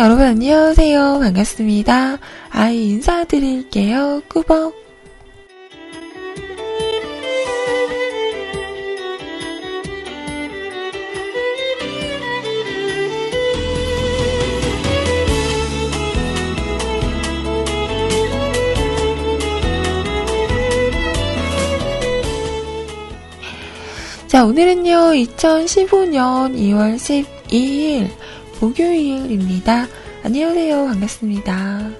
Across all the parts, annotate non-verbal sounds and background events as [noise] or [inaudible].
짠! 여러분 안녕하세요. 반갑습니다. 아이 인사드릴게요. 꾸벅. 자, 오늘은요, 2015년 2월 12일, 목요일입니다. 안녕하세요. 반갑습니다.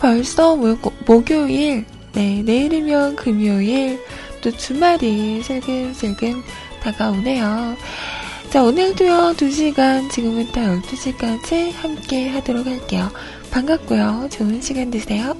벌써 목, 목요일, 네, 내일이면 금요일, 또 주말이 슬금슬금 다가오네요. 자, 오늘도요, 2시간, 지금부터 12시까지 함께 하도록 할게요. 반갑고요. 좋은 시간 되세요.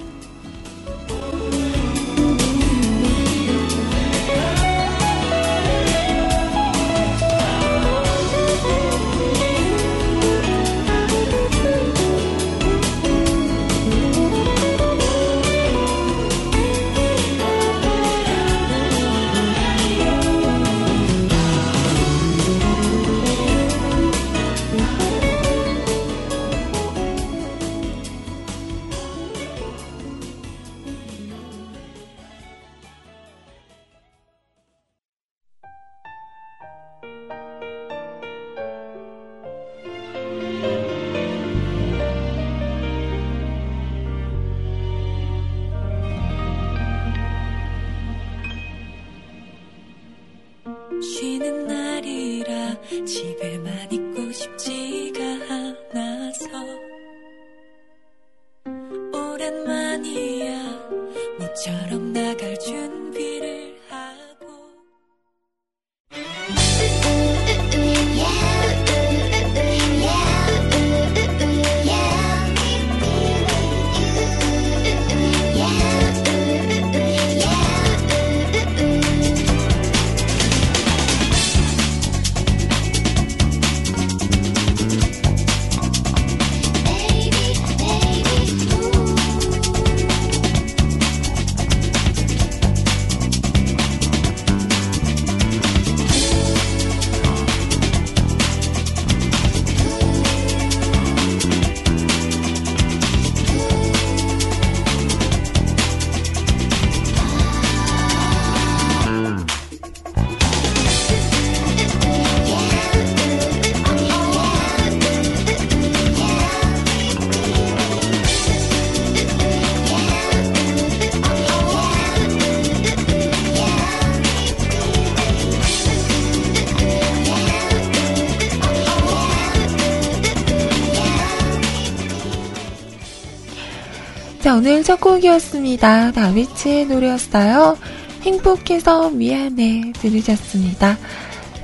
오늘 첫 곡이었습니다. 다비치의 노래였어요. 행복해서 미안해 들으셨습니다.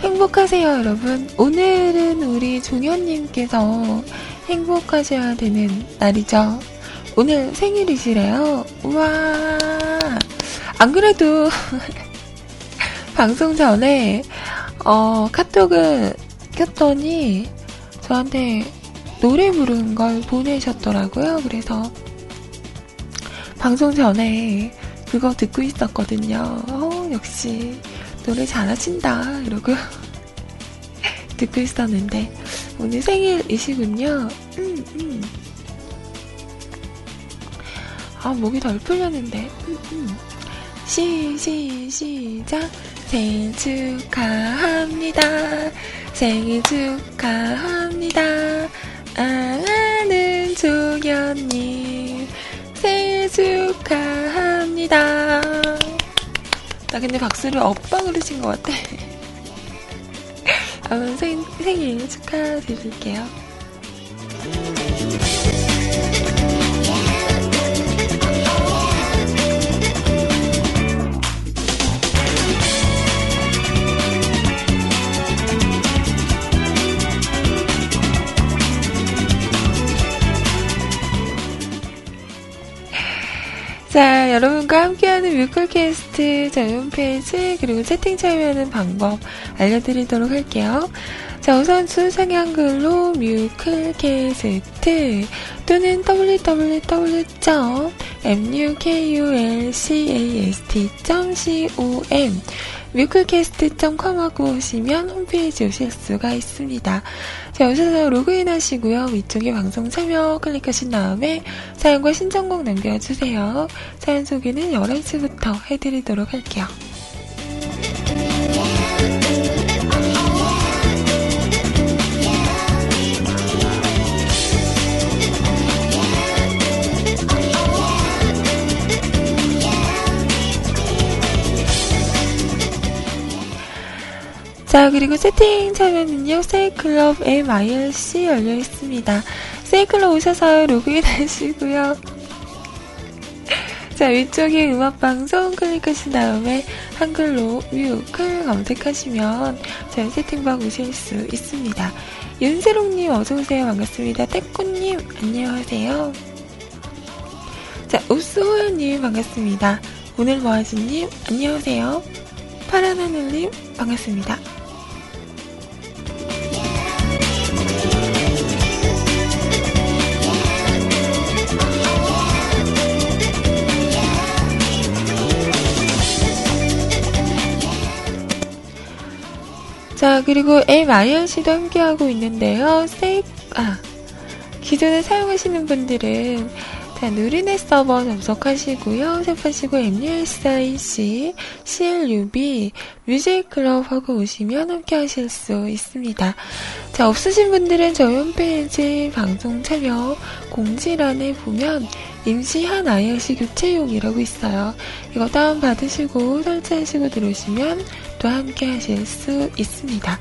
행복하세요, 여러분. 오늘은 우리 종현님께서 행복하셔야 되는 날이죠. 오늘 생일이시래요. 우와. 안 그래도 [laughs] 방송 전에 어, 카톡을 켰더니 저한테 노래 부른 걸 보내셨더라고요. 그래서 방송 전에 그거 듣고 있었거든요. 어, 역시 노래 잘하신다. 이러고 [laughs] 듣고 있었는데 오늘 생일이시군요. 음, 음. 아, 목이 덜 풀렸는데. 음, 음. 시, 시, 시작. 생일 축하합니다. 생일 축하합니다. 아는 종현님. 축하합니다. 나 근데 박수를 엇박으로 친 것 같아. [laughs] 아무튼 생, 생일 축하드릴게요. 뮤클캐스트 저희 홈페이지 그리고 채팅 참여하는 방법 알려드리도록 할게요. 자, 우선 수상 한글로 뮤클캐스트 또는 www.mukulcast.com 뮤클캐스트.com 하고 오시면 홈페이지 오실 수가 있습니다. 자, 오셔서 로그인 하시고요. 위쪽에 방송 참여 클릭하신 다음에 사연과 신청곡 남겨주세요. 사연 소개는 11시부터 해드리도록 할게요. 자, 그리고 세팅 참여는요, 세이클럽 MIRC 열려 있습니다. 세이클럽 오셔서 로그인 [laughs] 하시고요. 자, 위쪽에 음악방송 클릭하신 다음에 한글로 뮤클 검색하시면 저희 세팅방 오실 수 있습니다. 윤세롱님 어서오세요. 반갑습니다. 태꾸님 안녕하세요. 자, 읍스호연님 반갑습니다. 오늘 뭐하지님 안녕하세요. 파란하늘님 반갑습니다. 자, 그리고 MIRC도 함께하고 있는데요. 세이, 아, 기존에 사용하시는 분들은 자, 누리넷 서버 접속하시고요. 샵하시고 MUSIC, CLUB, 뮤직클럽 하고 오시면 함께 하실 수 있습니다. 자, 없으신 분들은 저희 홈페이지 방송 참여 공지란에 보면 임시한 IRC 교체용이라고 있어요. 이거 다운받으시고 설치하시고 들어오시면 또 함께 하실 수 있습니다.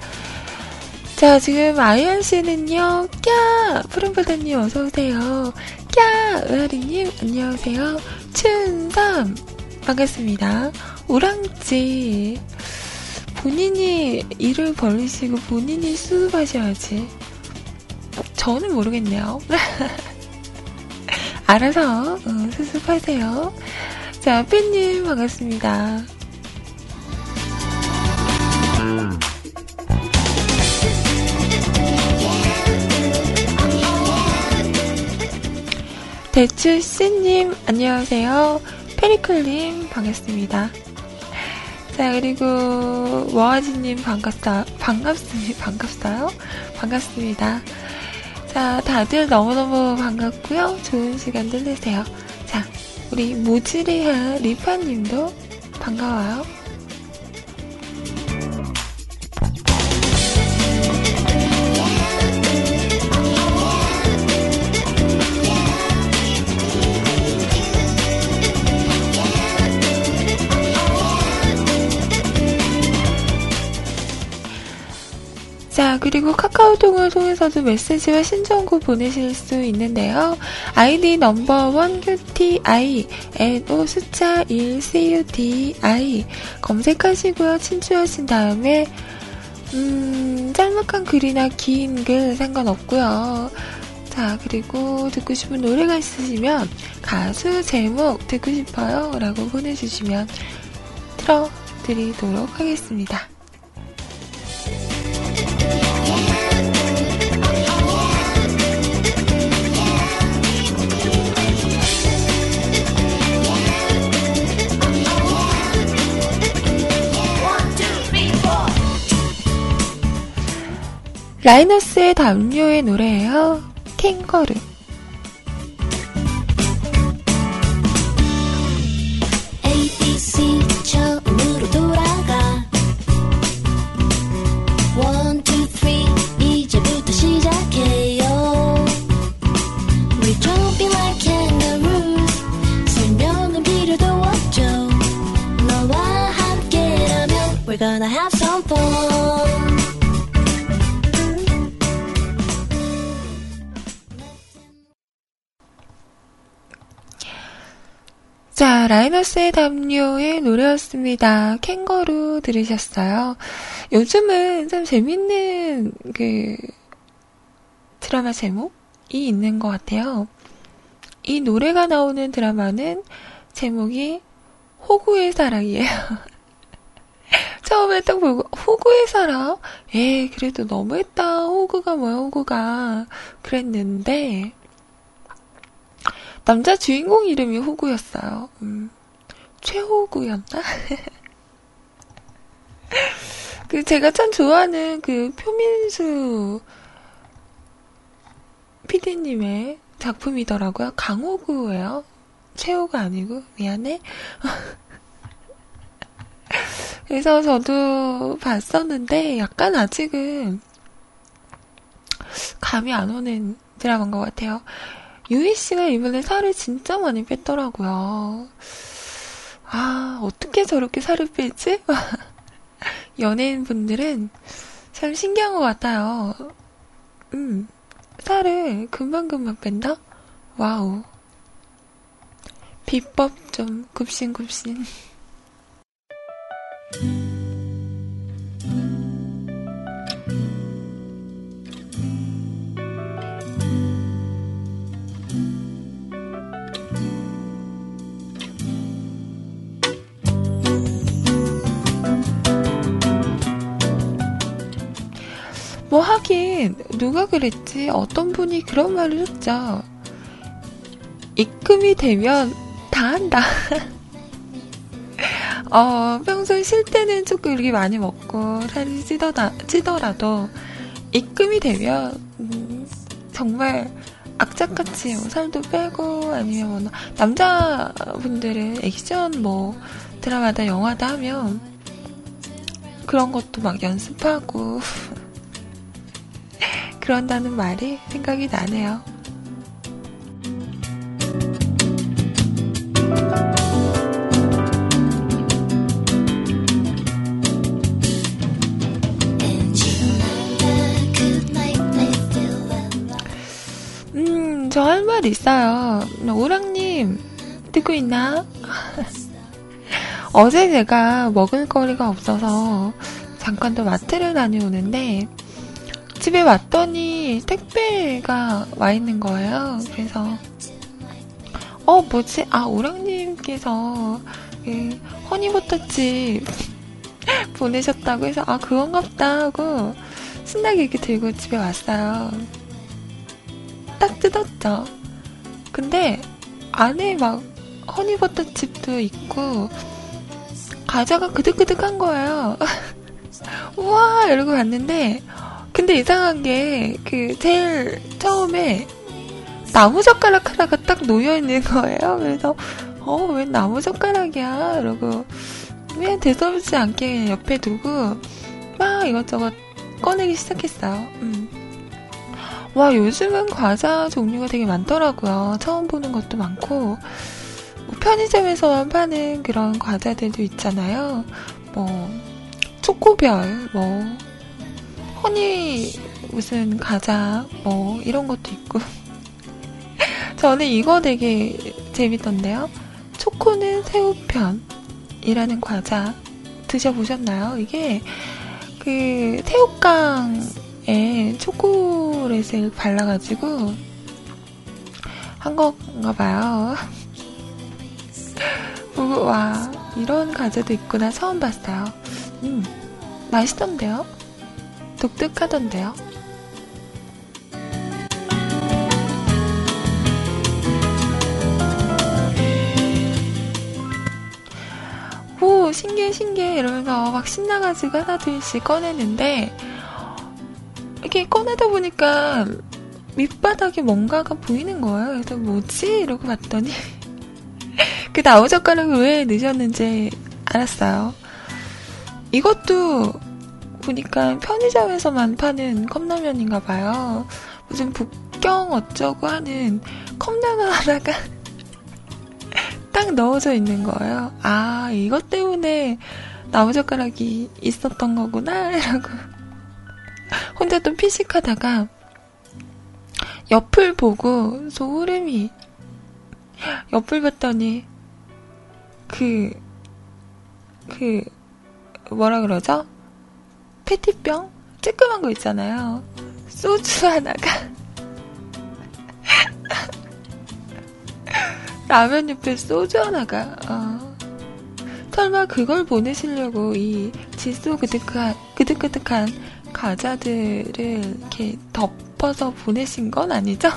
자, 지금 IRC는요, 꺄! 푸른바다님 어서오세요. 꺄! 의아리님, 안녕하세요. 춘삼, 반갑습니다. 오랑지, 본인이 일을 벌리시고 본인이 수습하셔야지. 저는 모르겠네요. [laughs] 알아서 어, 수습하세요. 자, 팬님 반갑습니다. 대출씨님, 안녕하세요. 페리클님, 반갑습니다. 자, 그리고, 워아지님, 반갑다, 반갑습니다. 반갑어요? 반갑습니다. 자, 다들 너무너무 반갑고요. 좋은 시간들 되세요. 자, 우리 모지리한 리파님도 반가워요. 자, 그리고 카카오톡을 통해서도 메시지와 신청곡 보내실 수 있는데요. 아이디 넘버원 QTI, NO 숫자 1 CUTI 검색하시고요. 친추하신 다음에, 음, 짤막한 글이나 긴 글 상관없고요. 자, 그리고 듣고 싶은 노래가 있으시면 가수 제목 듣고 싶어요. 라고 보내주시면 틀어드리도록 하겠습니다. 라이너스의 담요의 노래예요. 캥거루. ABC 처음으 자, 라이너스의 담요의 노래였습니다. 캥거루 들으셨어요. 요즘은 참 재밌는 그 드라마 제목이 있는 것 같아요. 이 노래가 나오는 드라마는 제목이 호구의 사랑이에요. [laughs] 처음에 딱 보고 호구의 사랑? 에 그래도 너무했다. 호구가 뭐야 호구가 그랬는데 남자 주인공 이름이 호구였어요. 음, 최호구였나? [laughs] 그 제가 참 좋아하는 그 표민수 피디님의 작품이더라고요. 강호구예요. 최호가 아니고 미안해. [laughs] 그래서 저도 봤었는데 약간 아직은 감이 안 오는 드라마인 것 같아요. 유희 씨가 이번에 살을 진짜 많이 뺐더라고요. 아, 어떻게 저렇게 살을 빼지? [laughs] 연예인 분들은 참 신기한 것 같아요. 음, 살을 금방금방 뺀다? Wow. 비법 좀 굽신굽신. 뭐 하긴 누가 그랬지? 어떤 분이 그런 말을 했죠. 입금이 되면 다 한다. [laughs] 어 평소에 쉴 때는 조금 이렇게 많이 먹고 살이 찌더라, 찌더라도 입금이 되면 음, 정말 악착같이 뭐 살도 빼고 아니면 뭐 남자분들은 액션 뭐 드라마다 영화다 하면 그런 것도 막 연습하고 [laughs] 그런다는 말이 생각이 나네요. 음, 저 할 말 있어요. 오랑님, 듣고 있나? [laughs] 어제 제가 먹을 거리가 없어서 잠깐 또 마트를 다녀오는데, 집에 왔더니 택배가 와 있는 거예요. 그래서 어 뭐지? 아 오랑님께서 그 허니버터칩 [laughs] 보내셨다고 해서 아 그건갑다 하고 신나게 이렇게 들고 집에 왔어요. 딱 뜯었죠. 근데 안에 막 허니버터칩도 있고 과자가 그득그득한 거예요. [laughs] 우와 이러고 봤는데 근데 이상한 게, 그, 제일 처음에 나무젓가락 하나가 딱 놓여있는 거예요. 그래서, 어, 왜 나무젓가락이야? 이러고, 그냥 대수롭지 않게 옆에 두고, 막 이것저것 꺼내기 시작했어요. 음. 와, 요즘은 과자 종류가 되게 많더라고요. 처음 보는 것도 많고, 뭐 편의점에서만 파는 그런 과자들도 있잖아요. 뭐, 초코별, 뭐, 허니 무슨 과자 뭐 이런 것도 있고 [laughs] 저는 이거 되게 재밌던데요. 초코는 새우편이라는 과자 드셔보셨나요? 이게 그 새우깡에 초콜릿을 발라가지고 한 건가 봐요. [laughs] 와 이런 과자도 있구나 처음 봤어요. 음 맛있던데요? 독특하던데요. 오, 신기해, 신기해. 이러면서 막 신나가지고 하나, 둘씩 꺼내는데, 이렇게 꺼내다 보니까 밑바닥에 뭔가가 보이는 거예요. 그래서 뭐지? 이러고 봤더니, [laughs] 그 나무젓가락을 왜 넣으셨는지 알았어요. 이것도 보니까 편의점에서만 파는 컵라면인가 봐요. 무슨 북경 어쩌고 하는 컵라면 하나가 [laughs] 딱 넣어져 있는 거예요. 아, 이것 때문에 나무젓가락이 있었던 거구나, 이라고. 혼자 또 피식하다가 옆을 보고 소름이 옆을 봤더니 그, 그, 뭐라 그러죠? 페티병? 쬐끄만 거 있잖아요. 소주 하나가. [laughs] 라면 옆에 소주 하나가, 어. 설마 그걸 보내시려고 이 질소 그득한, 그득그득한 과자들을 이렇게 덮어서 보내신 건 아니죠?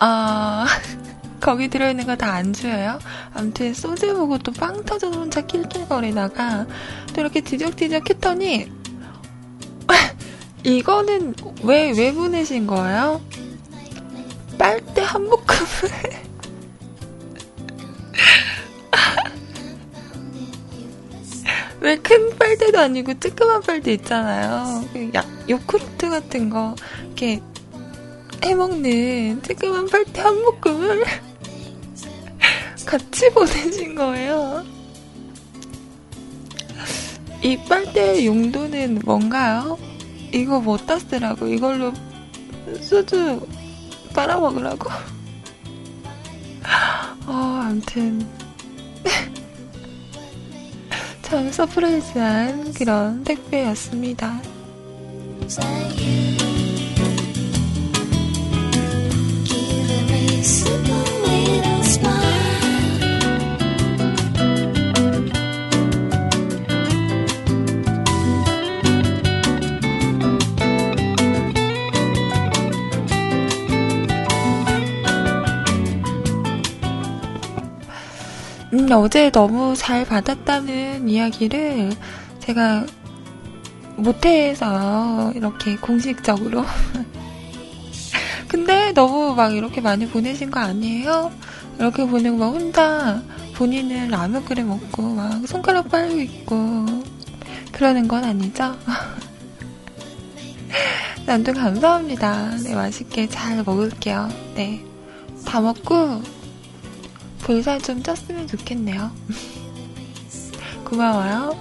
아, [laughs] 거기 들어있는 거 다 안주예요? 아무튼 소주 보고 또 빵 터져서 혼자 낄낄거리다가 또 이렇게 뒤적뒤적 했더니 [laughs] 이거는 왜, 왜 보내신 거예요? 빨대 한 묶음을 [laughs] 왜큰 빨대도 아니고 뜨끔한 빨대 있잖아요. 그 야, 요크루트 같은 거 이렇게 해먹는 뜨끔한 빨대 한 묶음을 같이 보내신 거예요. 이 빨대의 용도는 뭔가요? 이거 뭐다 쓰라고? 이걸로 소주 빨아먹으라고? [laughs] 어, 암튼. [laughs] 참 surprise한 그런 택배였습니다. 어제 너무 잘 받았다는 이야기를 제가 못해서 이렇게 공식적으로. [laughs] 근데 너무 막 이렇게 많이 보내신 거 아니에요? 이렇게 보내고 막 혼자 본인은 라면 끓여 먹고 막 손가락 빨고 있고 그러는 건 아니죠? [laughs] 난도 감사합니다. 네, 맛있게 잘 먹을게요. 네. 다 먹고 볼살 좀 쪘으면 좋겠네요. [laughs] 고마워요.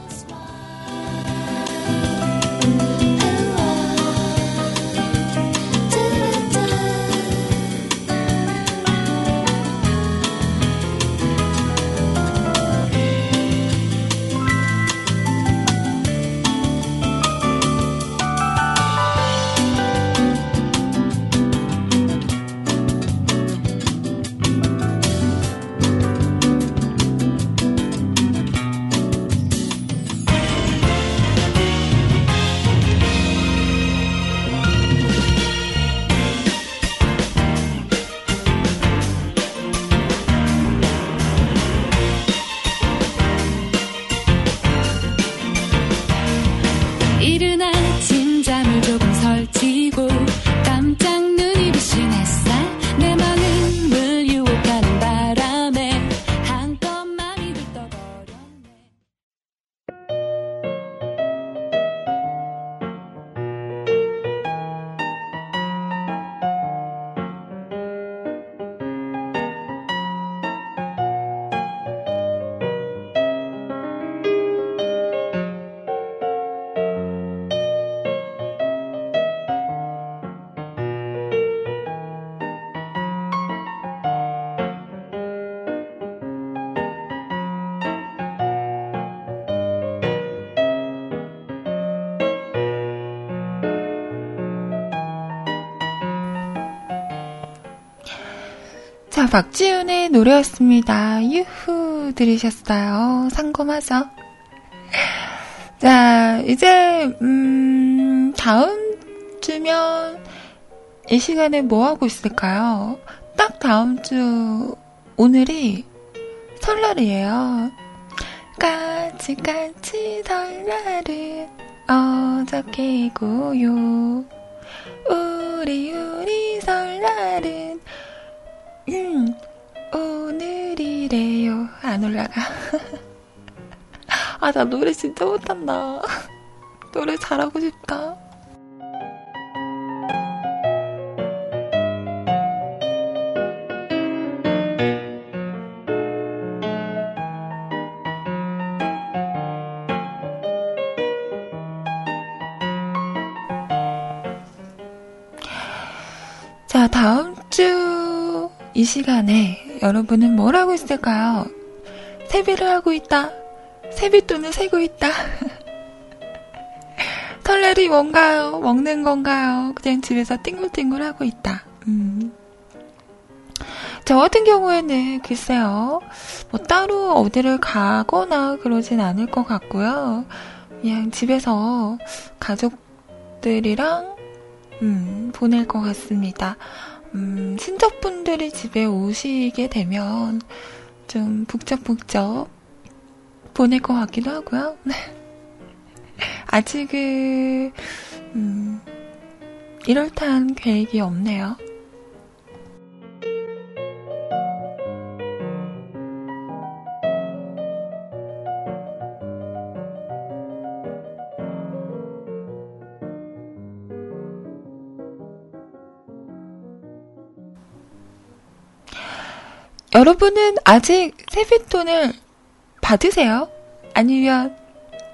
자, 박지윤의 노래였습니다. 유후 들으셨어요. 상검하죠? 자, 이제 음, 다음 주면 이 시간에 뭐 하고 있을까요? 딱 다음 주 오늘이 설날이에요. 까치까치 설날은 어저께고요. 우리 우리 설날은 음, 오늘이래요. 안 올라가. [laughs] 아, 나 노래 진짜 못한다. 노래 잘하고 싶다. 시간에 여러분은 뭘 하고 있을까요? 세비를 하고 있다. 세비돈을 세고 있다. [laughs] 설날이 뭔가요? 먹는 건가요? 그냥 집에서 띵글띵글 하고 있다. 음. 저 같은 경우에는 글쎄요, 뭐 따로 어디를 가거나 그러진 않을 것 같고요. 그냥 집에서 가족들이랑 음, 보낼 것 같습니다. 음, 친척분들이 집에 오시게 되면 좀 북적북적 보낼 것 같기도 하고요. [laughs] 아직은 음, 이럴듯한 계획이 없네요. 여러분은 아직 세뱃돈을 받으세요? 아니면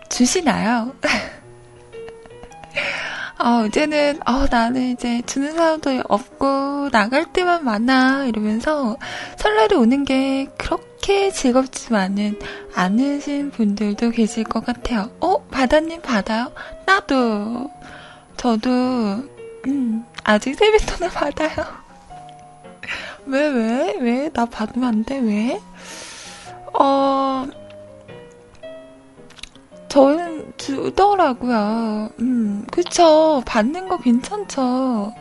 주시나요? [laughs] 어, 이제는, 어, 나는 이제 주는 사람도 없고, 나갈 때만 만나, 이러면서 설날이 오는 게 그렇게 즐겁지만은 않으신 분들도 계실 것 같아요. 어, 바다님 받아요? 나도. 저도, 음, 아직 세뱃돈을 [laughs] 받아요. 왜, 왜? 왜? 나 받으면 안 돼? 왜? 어, 저는 주더라고요. 음, 그쵸. 받는 거 괜찮죠.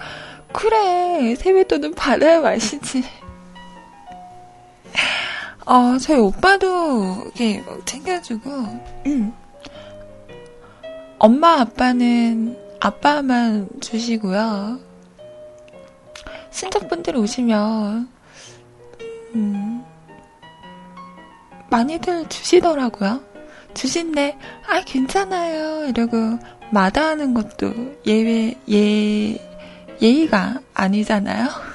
그래. 세뱃돈은 받아야 마시지. [laughs] 어, 저희 오빠도 이렇게 챙겨주고, 음. 엄마, 아빠는 아빠만 주시고요. 친척분들 오시면, 음, 많이들 주시더라고요. 주신데, 아, 괜찮아요. 이러고 마다하는 것도 예외, 예, 예의가 아니잖아요.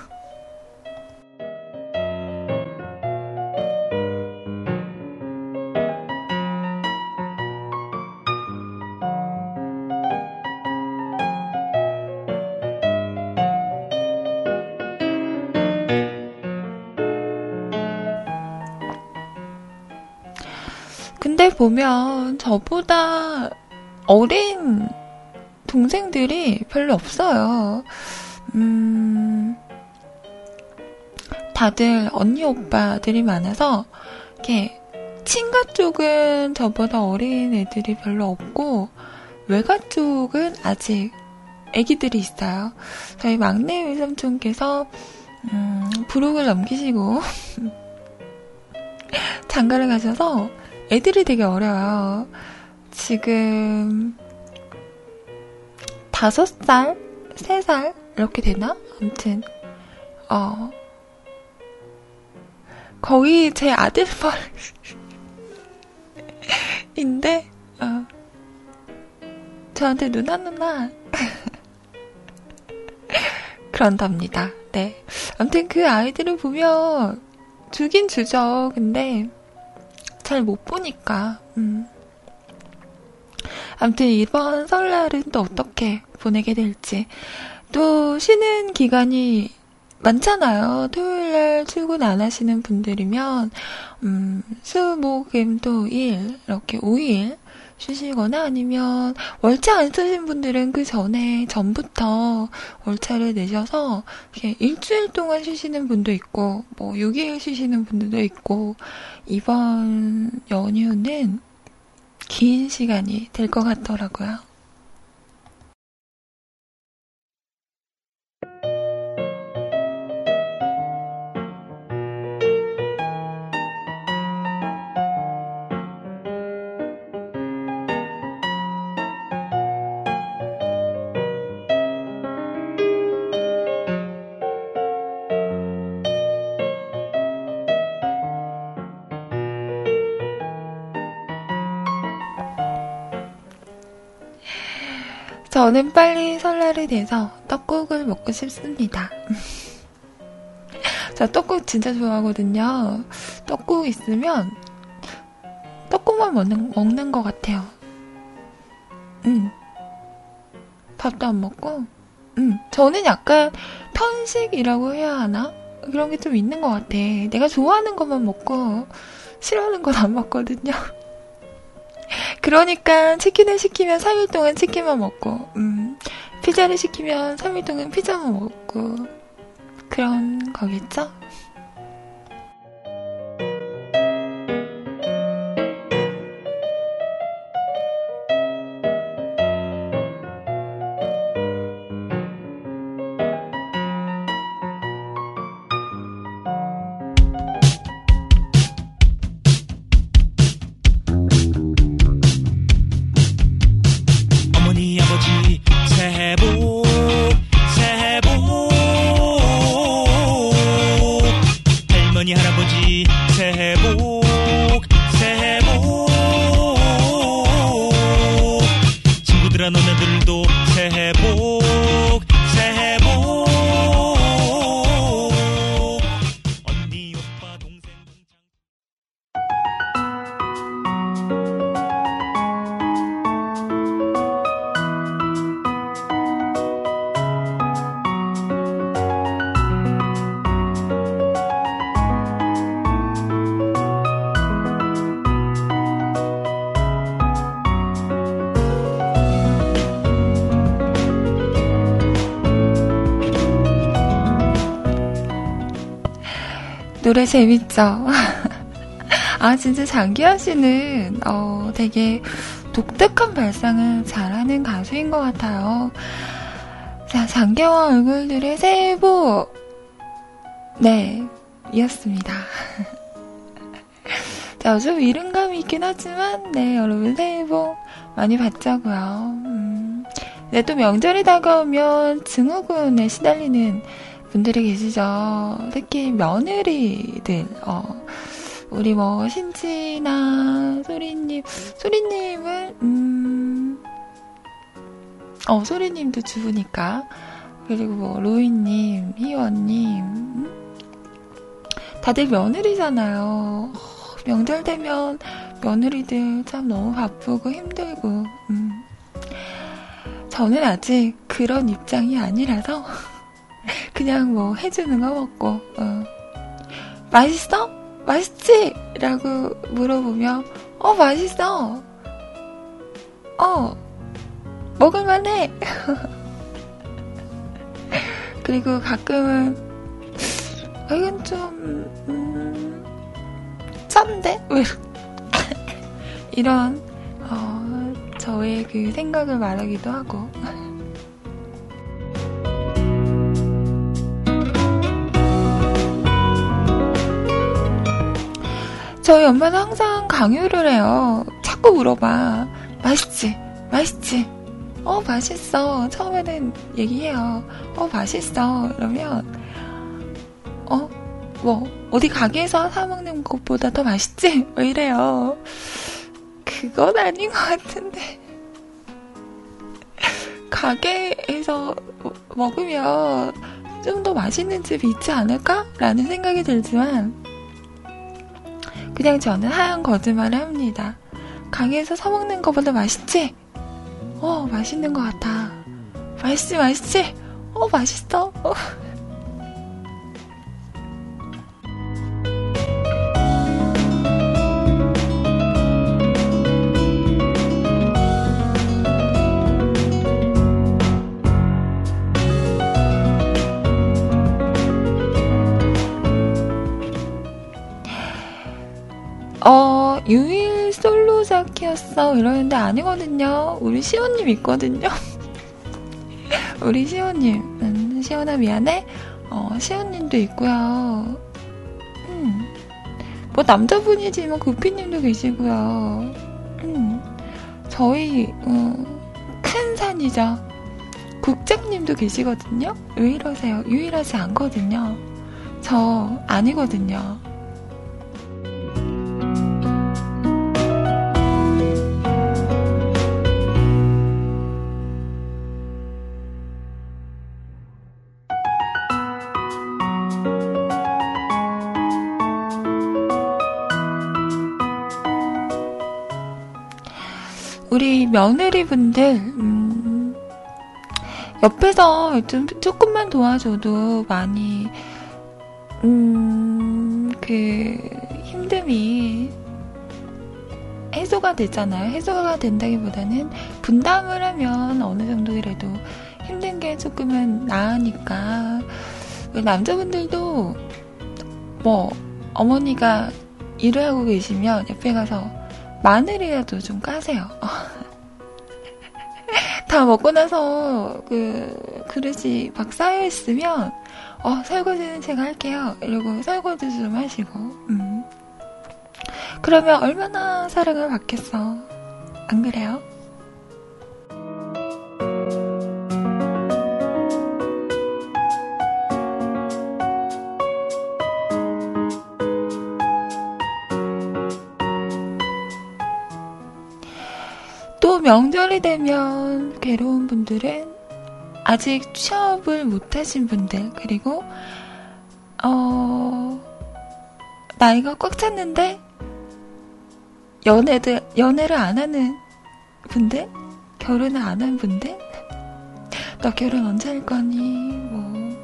보면 저보다 어린 동생들이 별로 없어요. 음, 다들 언니 오빠들이 많아서, 이렇게, 친가 쪽은 저보다 어린 애들이 별로 없고, 외가 쪽은 아직 애기들이 있어요. 저희 막내 외삼촌께서, 음, 부록을 넘기시고, [laughs] 장가를 가셔서, 애들이 되게 어려요. 지금 다섯 살, 세 살 이렇게 되나? 아무튼 어 거의 제 아들뻘인데 [laughs] 어 저한테 누나 누나 [laughs] 그런답니다. 네. 아무튼 그 아이들을 보면 주긴 주죠. 근데 잘 못 보니까, 음. 아무튼 이번 설날은 또 어떻게 보내게 될지. 또 쉬는 기간이 많잖아요. 토요일 날 출근 안 하시는 분들이면, 음, 수, 목, 금, 토, 일, 이렇게 5일 쉬시거나 아니면 월차 안 쓰신 분들은 그 전에 전부터 월차를 내셔서 이렇게 일주일 동안 쉬시는 분도 있고 뭐 6일 쉬시는 분들도 있고 이번 연휴는 긴 시간이 될 것 같더라고요. 저는 빨리 설날이 돼서 떡국을 먹고 싶습니다. [laughs] 저 떡국 진짜 좋아하거든요. 떡국 있으면 떡국만 먹는, 먹는 것 같아요. 음. 밥도 안 먹고, 음. 저는 약간 편식이라고 해야 하나? 그런 게 좀 있는 것 같아. 내가 좋아하는 것만 먹고 싫어하는 건 안 먹거든요. [laughs] 그러니까 치킨을 시키면 3일 동안 치킨만 먹고, 음, 피자를 시키면 3일 동안 피자만 먹고, 그런 거겠죠? 노래 재밌죠? [laughs] 아, 진짜 장기하 씨는, 어, 되게 독특한 발상을 잘하는 가수인 것 같아요. 자, 장기와 얼굴들의 새해 복! 네, 이었습니다. [laughs] 자, 좀 이른감이 있긴 하지만, 네, 여러분 새해 복 많이 받자고요. 음, 네, 또 명절이 다가오면 증후군에 시달리는 분들이 계시죠. 특히 며느리들, 어, 우리 뭐, 신지나 소리님, 소리님은, 음, 어, 소리님도 주부니까. 그리고 뭐, 로이님, 희원님, 음? 다들 며느리잖아요. 어, 명절 되면 며느리들 참 너무 바쁘고 힘들고, 음. 저는 아직 그런 입장이 아니라서, [laughs] 그냥 뭐 해주는 거 먹고, 어. 맛있어? 맛있지? 라고 물어보면, 어, 맛있어. 어, 먹을만해. [laughs] 그리고 가끔은, 어, 이건 좀, 음, 짠데? 왜, [laughs] 이런, 어, 저의 그 생각을 말하기도 하고. 저희 엄마는 항상 강요를 해요. 자꾸 물어봐. 맛있지? 맛있지? 어, 맛있어. 처음에는 얘기해요. 어, 맛있어. 그러면, 어, 뭐, 어디 가게에서 사먹는 것보다 더 맛있지? [laughs] 뭐 이래요. 그건 아닌 것 같은데. 가게에서 먹으면 좀 더 맛있는 집이 있지 않을까? 라는 생각이 들지만, 그냥 저는 하얀 거짓말을 합니다. 강에서 사먹는 것보다 맛있지? 어, 맛있는 것 같아. 맛있지, 맛있지? 어, 맛있어. 유일 솔로작이었어. 이러는데 아니거든요. 우리 시호님 있거든요. [laughs] 우리 시호님. 음, 시호나 미안해. 어, 시호님도 있고요. 음. 뭐 남자분이지 뭐 구피님도 계시고요. 음. 저희 음, 큰 산이죠. 국장님도 계시거든요. 왜 이러세요? 유일하지 않거든요. 저 아니거든요. 며느리분들, 음, 옆에서 좀 조금만 도와줘도 많이 음, 그, 힘듦이 해소가 되잖아요. 해소가 된다기보다는 분담을 하면 어느 정도 그래도 힘든 게 조금은 나으니까. 남자분들도 뭐, 어머니가 일을 하고 계시면 옆에 가서 마늘이라도 좀 까세요. [laughs] 다 먹고 나서 그 그릇이 막 쌓여 있으면 어 설거지는 제가 할게요. 이러고 설거지 좀 하시고 음. 그러면 얼마나 사랑을 받겠어. 안 그래요? 또 명절이 되면 괴로운 분들은 아직 취업을 못하신 분들, 그리고, 어, 나이가 꽉 찼는데, 연애들, 연애를 안 하는 분들? 결혼을 안 한 분들? 너 결혼 언제 할 거니? 뭐,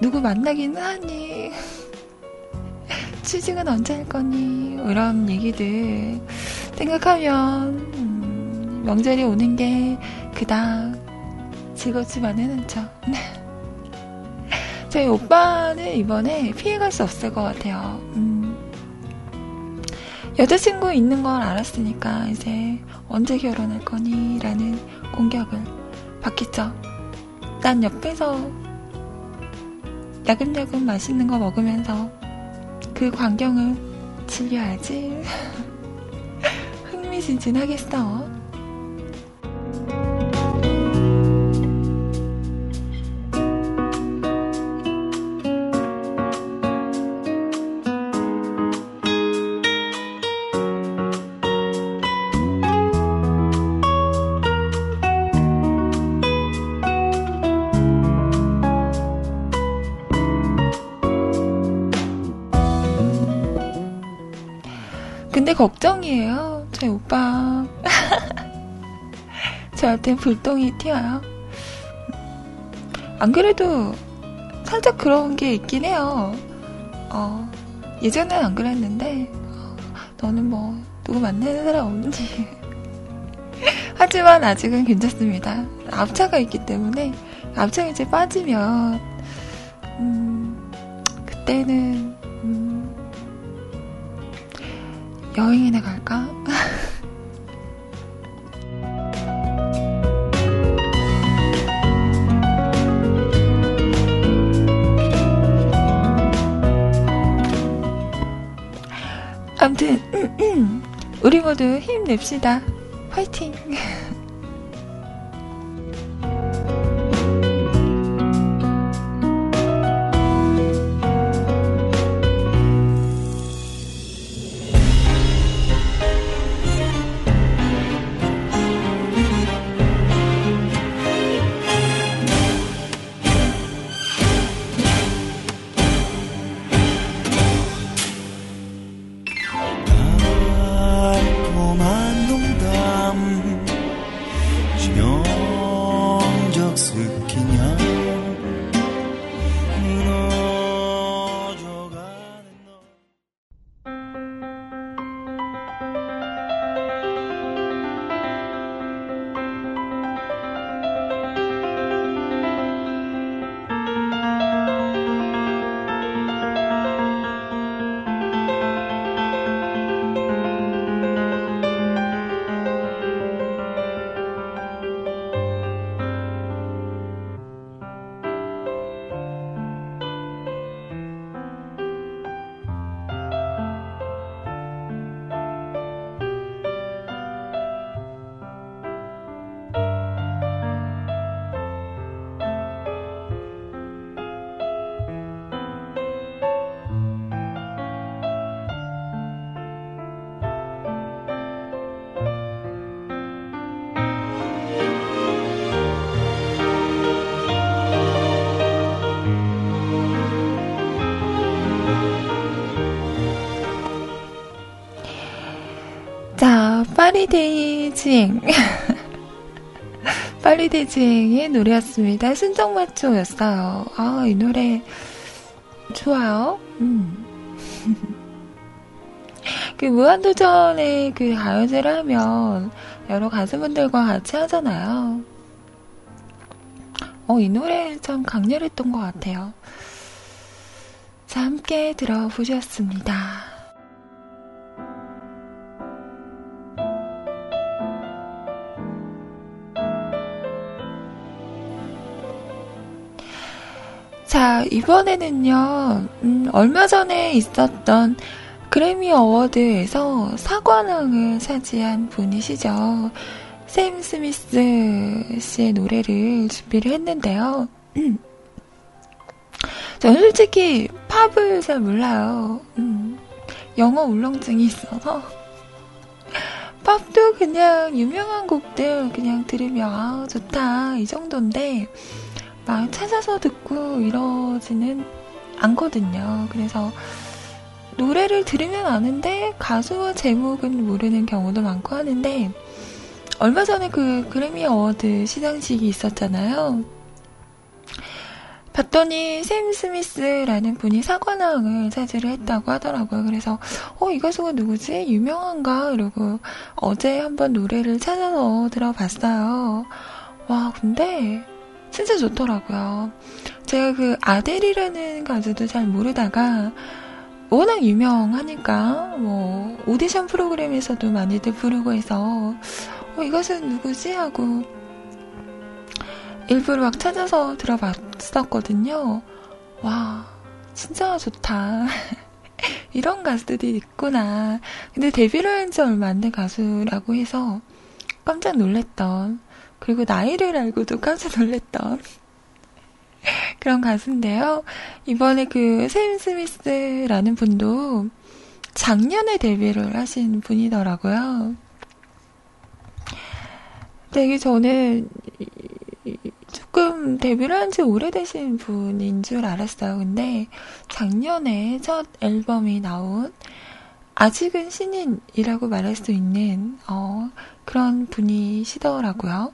누구 만나기는 하니? [laughs] 취직은 언제 할 거니? 뭐 이런 얘기들 생각하면, 음, 명절이 오는 게 그닥 즐겁지만은 않죠. [laughs] 저희 오빠는 이번에 피해갈 수 없을 것 같아요. 음, 여자친구 있는 걸 알았으니까 이제 언제 결혼할 거니? 라는 공격을 받겠죠. 난 옆에서 야금야금 맛있는 거 먹으면서 그 광경을 즐겨야지. [laughs] 흥미진진하겠어. 근데 걱정이에요. 저희 오빠. [laughs] 저한테 불똥이 튀어요. 안 그래도 살짝 그런 게 있긴 해요. 어, 예전엔 안 그랬는데, 어, 너는 뭐, 누구 만나는 사람 없는지. [laughs] 하지만 아직은 괜찮습니다. 앞차가 있기 때문에, 앞차가 이제 빠지면, 음, 그때는, 여행이나 갈까? 아무튼 우리 모두 힘냅시다. 화이팅! [laughs] 파리돼지앵. 파리돼지앵의 [laughs] 노래였습니다. 순정마초였어요. 아, 이 노래 좋아요. 음. [laughs] 그 무한도전의 그 가요제를 하면 여러 가수분들과 같이 하잖아요. 어, 이 노래 참 강렬했던 것 같아요. 자, 함께 들어보셨습니다. 자, 이번에는요, 음, 얼마 전에 있었던 그래미 어워드에서 사관왕을 차지한 분이시죠. 샘 스미스 씨의 노래를 준비를 했는데요. 음. 저는 솔직히 팝을 잘 몰라요. 음, 영어 울렁증이 있어서. 팝도 그냥 유명한 곡들 그냥 들으면 아, 좋다. 이 정도인데, 막 찾아서 듣고 이러지는 않거든요. 그래서 노래를 들으면 아는데 가수와 제목은 모르는 경우도 많고 하는데 얼마 전에 그 그래미 어워드 시상식이 있었잖아요. 봤더니 샘 스미스라는 분이 사관왕을 차지를 했다고 하더라고요. 그래서 어 이 가수가 누구지? 유명한가? 이러고 어제 한번 노래를 찾아서 들어봤어요. 와 근데 진짜 좋더라고요. 제가 그 아델이라는 가수도 잘 모르다가 워낙 유명하니까 뭐 오디션 프로그램에서도 많이들 부르고 해서 어, 이것은 누구지 하고 일부러 막 찾아서 들어봤었거든요. 와 진짜 좋다. [laughs] 이런 가수들이 있구나. 근데 데뷔를 한 지 얼마 안 된 가수라고 해서 깜짝 놀랬던 그리고 나이를 알고도 깜짝 놀랐던 [laughs] 그런 가수인데요. 이번에 그 샘 스미스라는 분도 작년에 데뷔를 하신 분이더라고요. 되게 저는 조금 데뷔를 한 지 오래되신 분인 줄 알았어요. 근데 작년에 첫 앨범이 나온 아직은 신인이라고 말할 수 있는 어, 그런 분이시더라고요.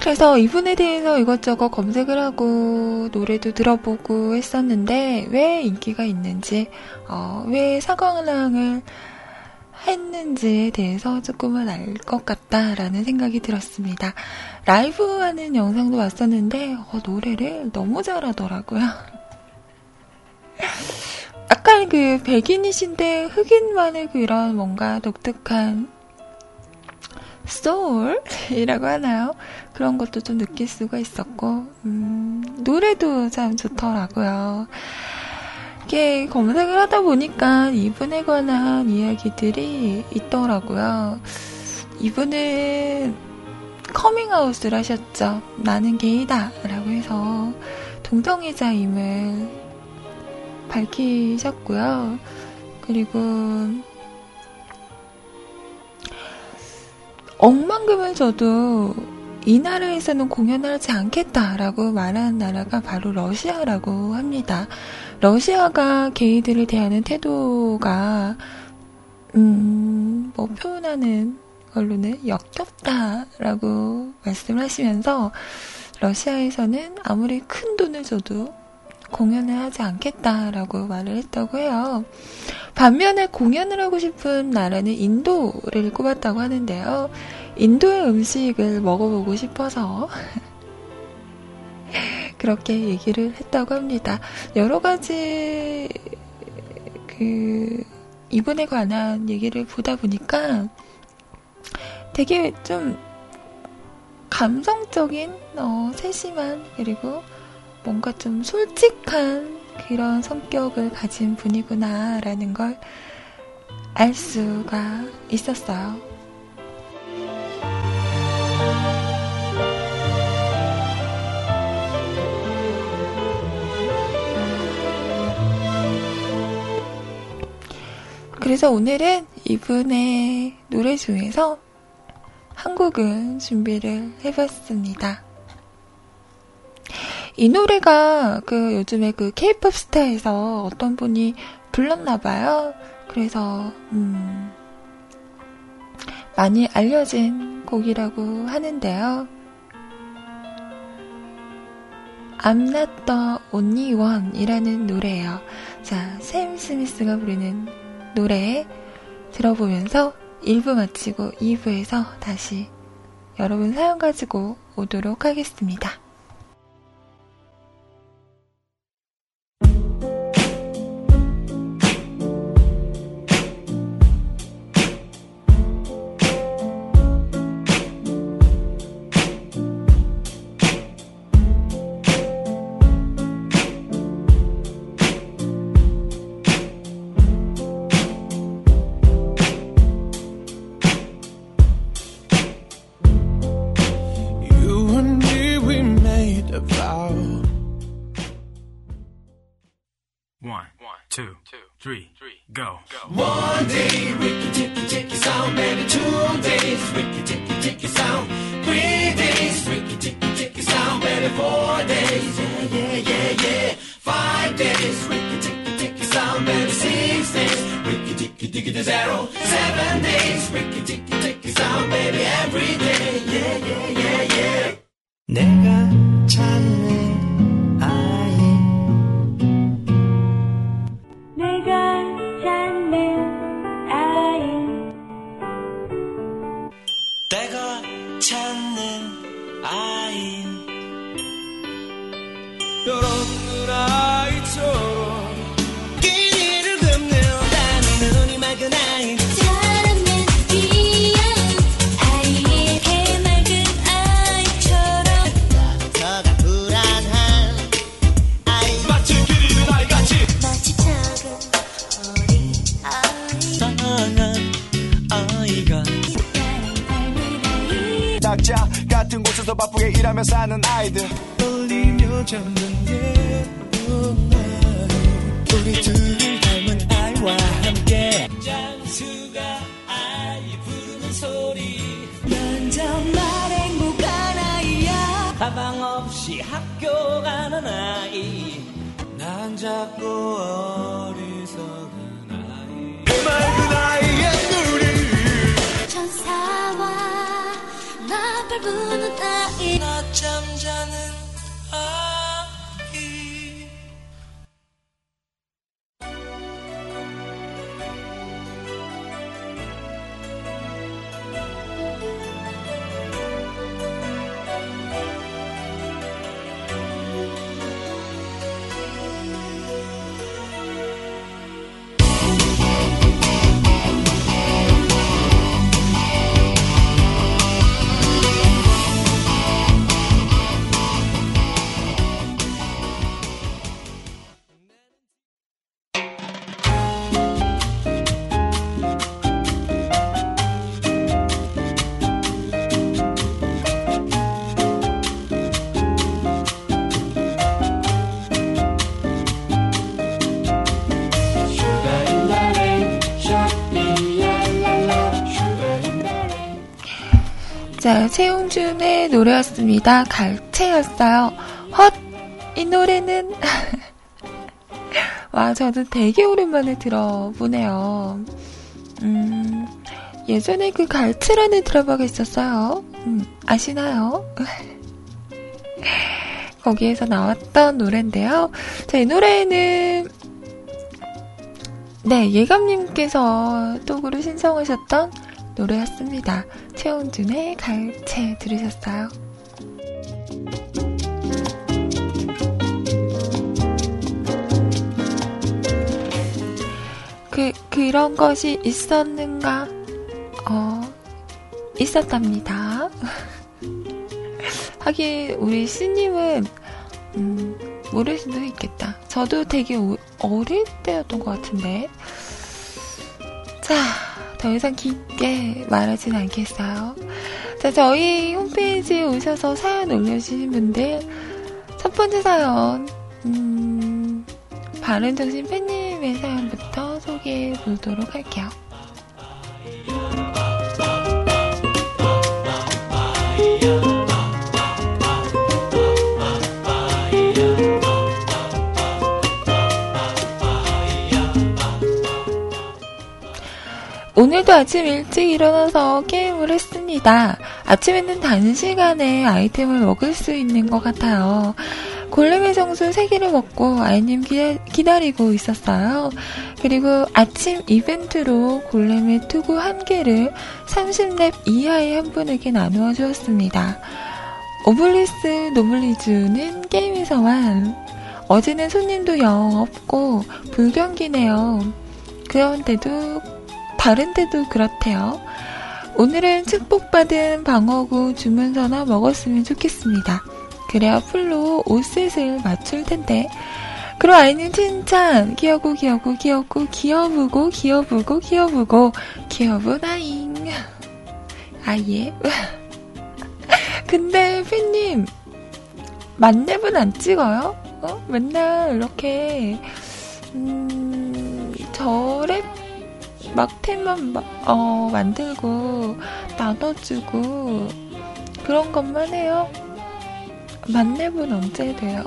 그래서 이분에 대해서 이것저것 검색을 하고 노래도 들어보고 했었는데 왜 인기가 있는지, 어, 왜 사광랑을 했는지에 대해서 조금은 알 것 같다라는 생각이 들었습니다. 라이브 하는 영상도 봤었는데, 어, 노래를 너무 잘하더라고요. [laughs] 약간 그 백인이신데 흑인만의 그런 뭔가 독특한 소울이라고 하나요? 그런 것도 좀 느낄 수가 있었고, 음, 노래도 참 좋더라고요. 이게 검색을 하다 보니까 이분에 관한 이야기들이 있더라고요. 이분은 커밍아웃을 하셨죠. 나는 게이다. 라고 해서 동성애자임을 밝히셨고요. 그리고 억만금을 줘도 이 나라에서는 공연을 하지 않겠다라고 말한 나라가 바로 러시아라고 합니다. 러시아가 게이들을 대하는 태도가, 음, 뭐 표현하는 걸로는 역겹다라고 말씀을 하시면서 러시아에서는 아무리 큰 돈을 줘도 공연을 하지 않겠다라고 말을 했다고 해요. 반면에 공연을 하고 싶은 나라는 인도를 꼽았다고 하는데요. 인도의 음식을 먹어보고 싶어서 [laughs] 그렇게 얘기를 했다고 합니다. 여러 가지 그 이분에 관한 얘기를 보다 보니까 되게 좀 감성적인 어, 세심한 그리고 뭔가 좀 솔직한 그런 성격을 가진 분이구나라는 걸 알 수가 있었어요. 그래서 오늘은 이분의 노래 중에서 한 곡을 준비를 해봤습니다. 이 노래가 그 요즘에 그 케이팝 스타에서 어떤 분이 불렀나 봐요. 그래서, 음, 많이 알려진 곡이라고 하는데요. I'm not the only one 이라는 노래예요. 자, 샘 스미스가 부르는 노래 들어보면서 1부 마치고 2부에서 다시 여러분 사연 가지고 오도록 하겠습니다. 의 노래였습니다. 갈채였어요. 헛! 이 노래는, [laughs] 와, 저도 되게 오랜만에 들어보네요. 음, 예전에 그 갈채라는 드라마가 있었어요. 음, 아시나요? [laughs] 거기에서 나왔던 노래인데요. 자, 이 노래는, 네, 예감님께서 또그로 신청하셨던 노래였습니다. 최원준의 갈채 들으셨어요? 그, 그런 것이 있었는가? 어, 있었답니다. [laughs] 하긴, 우리 씨님은, 음, 모를 수도 있겠다. 저도 되게 오- 어릴 때였던 것 같은데. 자, 더 이상 깊게 말하진 않겠어요. 자, 저희 홈페이지에 오셔서 사연 올려주신 분들, 첫 번째 사연, 음, 바른정신 팬님의 사연부터 소개해 보도록 할게요. 오늘도 아침 일찍 일어나서 게임을 했습니다. 아침에는 단시간에 아이템을 먹을 수 있는 것 같아요. 골렘의 정수 3개를 먹고 아이님 기다, 리고 있었어요. 그리고 아침 이벤트로 골렘의 투구 1개를 30렙 이하의 한 분에게 나누어 주었습니다. 오블리스 노블리즈는 게임에서만 어제는 손님도 영 없고 불경기네요. 그런데도 다른 데도 그렇대요. 오늘은 축복받은 방어구 주문서나 먹었으면 좋겠습니다. 그래야 풀로 옷셋을 맞출 텐데. 그럼 아이는 칭찬 귀여고 귀여고 귀엽고 귀여우고 귀여우고 귀여우고 귀여우나잉 아예 [laughs] 근데 팬님 만렙은 안 찍어요? 어? 맨날 이렇게 음, 저랩 막템만 마, 어, 만들고 나눠주고 그런 것만 해요. 만렙은 언제 돼요?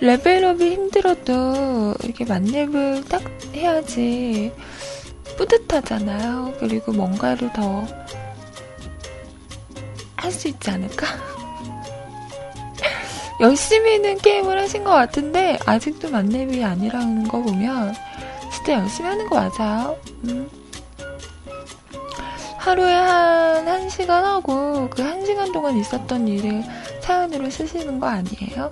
레벨업이 힘들어도 이렇게 만렙을 딱 해야지 뿌듯하잖아요. 그리고 뭔가를 더 할 수 있지 않을까? [laughs] 열심히는 게임을 하신 것 같은데 아직도 만렙이 아니라는 거 보면 진짜 열심히 하는 거 맞아요. 음. 하루에 한 1시간 하고 그 1시간 동안 있었던 일을 사연으로 쓰시는 거 아니에요?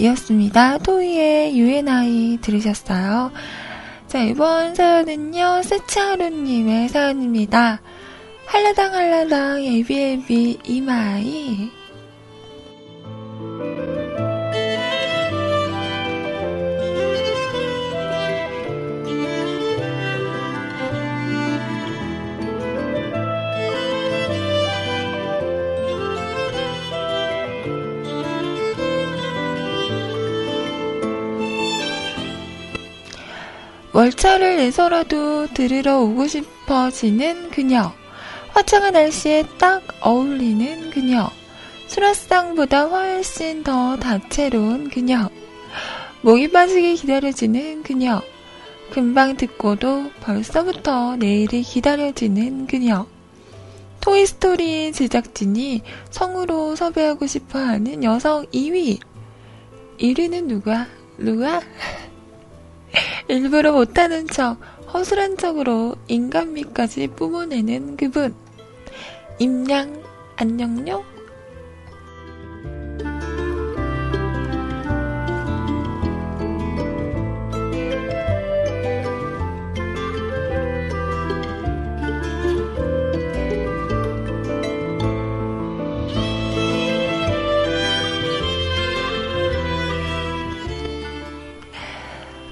이었습니다. 토이의 UNI 들으셨어요. 자, 이번 사연은요, 세차루님의 사연입니다. 한라당 예비예비 이마이 월차를 내서라도 들으러 오고 싶어지는 그녀. 화창한 날씨에 딱 어울리는 그녀. 수라상보다 훨씬 더 다채로운 그녀. 목이 빠지게 기다려지는 그녀. 금방 듣고도 벌써부터 내일이 기다려지는 그녀. 토이스토리 제작진이 성우로 섭외하고 싶어 하는 여성 2위. 1위는 누가? 누가? 일부러 못하는 척, 허술한 척으로 인간미까지 뿜어내는 그분. 임양, 안녕요?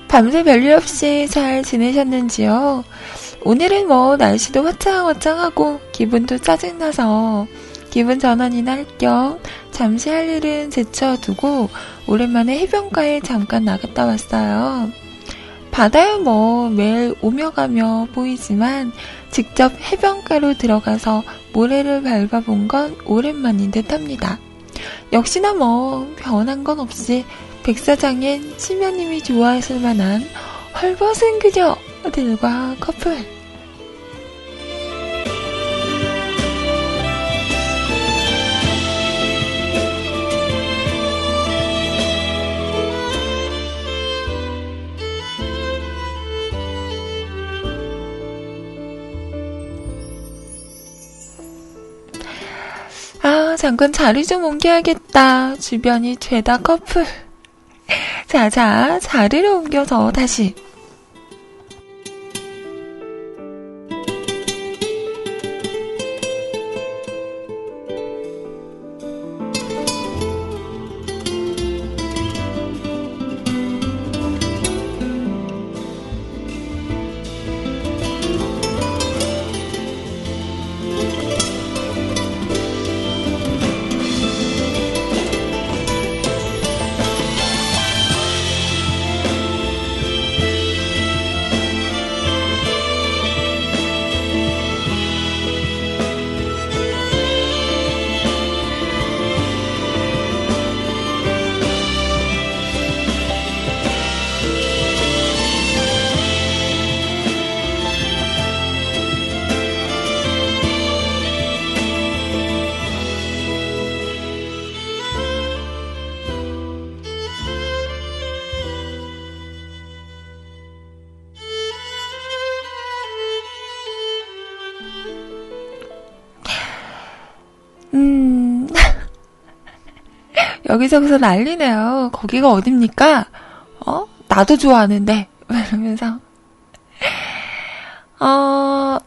밤새 별일 없이 잘 지내셨는지요? 오늘은 뭐 날씨도 화창화창하고 기분도 짜증나서 기분 전환이나 할 겸 잠시 할 일은 제쳐두고 오랜만에 해변가에 잠깐 나갔다 왔어요. 바다야 뭐 매일 오며 가며 보이지만 직접 해변가로 들어가서 모래를 밟아본 건 오랜만인 듯 합니다. 역시나 뭐 변한 건 없이 백사장엔 심연님이 좋아하실 만한 헐벗은 그녀들과 커플. 아, 잠깐 자리 좀 옮겨야겠다. 주변이 죄다 커플. 자, 자, 자리를 옮겨서 다시. 여기저기서 난리네요. 거기가 어딥니까? 어? 나도 좋아하는데. [laughs] 이러면서. 어,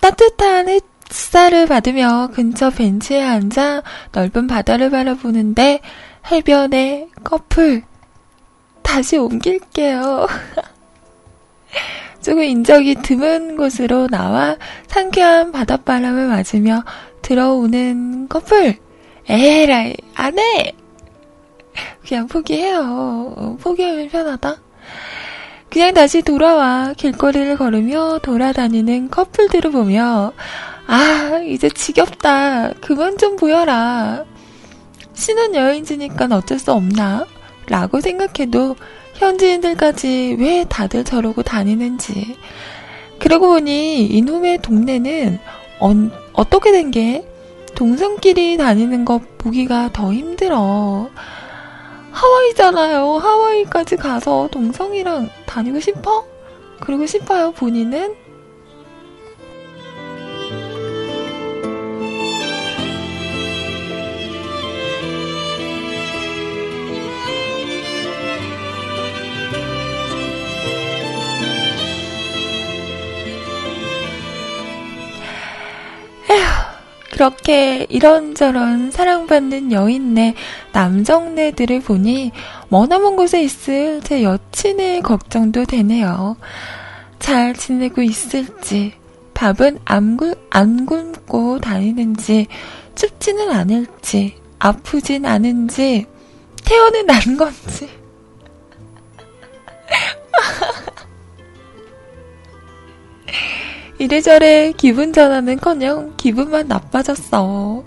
따뜻한 햇살을 받으며 근처 벤치에 앉아 넓은 바다를 바라보는데 해변에 커플. 다시 옮길게요. [laughs] 조금 인적이 드문 곳으로 나와 상쾌한 바닷바람을 맞으며 들어오는 커플. 에라이, 안 해! 그냥 포기해요. 어, 포기하면 편하다. 그냥 다시 돌아와 길거리를 걸으며 돌아다니는 커플들을 보며, 아, 이제 지겹다. 그만 좀 보여라. 신혼여행지니까 어쩔 수 없나? 라고 생각해도 현지인들까지 왜 다들 저러고 다니는지. 그러고 보니 이놈의 동네는 언, 어떻게 된 게 동성끼리 다니는 것 보기가 더 힘들어. 하와이잖아요. 하와이까지 가서 동성이랑 다니고 싶어? 그러고 싶어요, 본인은? 그렇게 이런저런 사랑받는 여인네, 남정네들을 보니 머나먼 곳에 있을 제 여친의 걱정도 되네요. 잘 지내고 있을지, 밥은 안, 굶, 안 굶고 다니는지, 춥지는 않을지, 아프진 않은지, 태어는 난 건지. [laughs] 이래저래 기분 전환은 커녕 기분만 나빠졌어.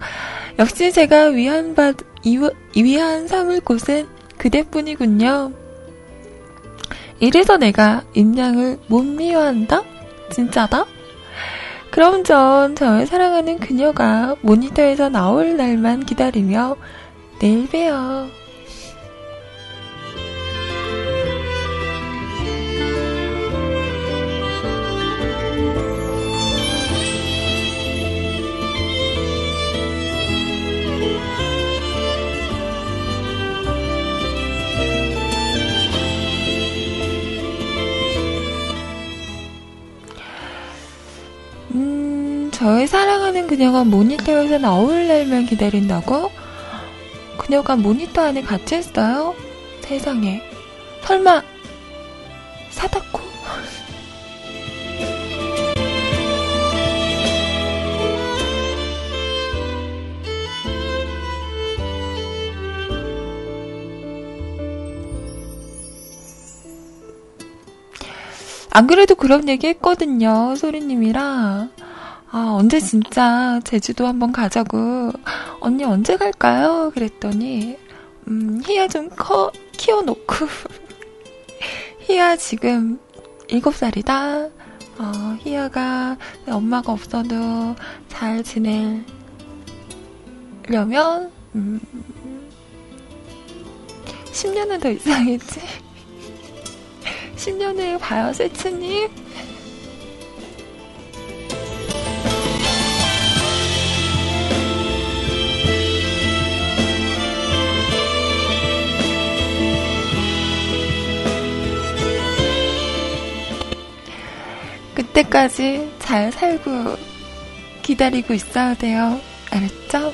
역시 제가 위안 받, 이- 위안 삼을 곳은 그대뿐이군요. 이래서 내가 인양을 못 미워한다? 진짜다? 그럼 전 저의 사랑하는 그녀가 모니터에서 나올 날만 기다리며 내일 봬요. 저의 사랑하는 그녀가 모니터에서 나올 날만 기다린다고? 그녀가 모니터 안에 갇혀 있어요? 세상에. 설마, 사다코? 안 그래도 그런 얘기 했거든요, 소리님이랑. 아, 언제 진짜 제주도 한번 가자고. 언니 언제 갈까요? 그랬더니, 음, 희야 좀 커, 키워놓고. [laughs] 희야 지금 7살이다. 어, 희야가 엄마가 없어도 잘 지내려면, 음, 10년은 더 있어야겠지. 10년 후에 봐요, 세츠님. 그때까지 잘 살고 기다리고 있어야 돼요. 알았죠?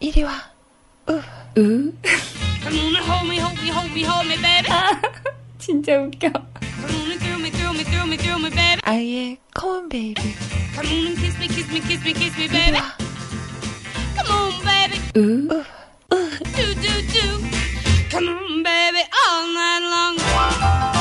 이리 와. 으. 으. Come on and hold me, hold me, hold me, hold me, baby. 진짜 웃겨. Come on and thrill me, thrill me, thrill me, thrill me, baby. 아이의 컴온 베이비. Come on and kiss me, kiss me, kiss me, kiss me, 이리 baby. 와. Come on, baby. 으. Do, do, do. Come on, baby, all night long.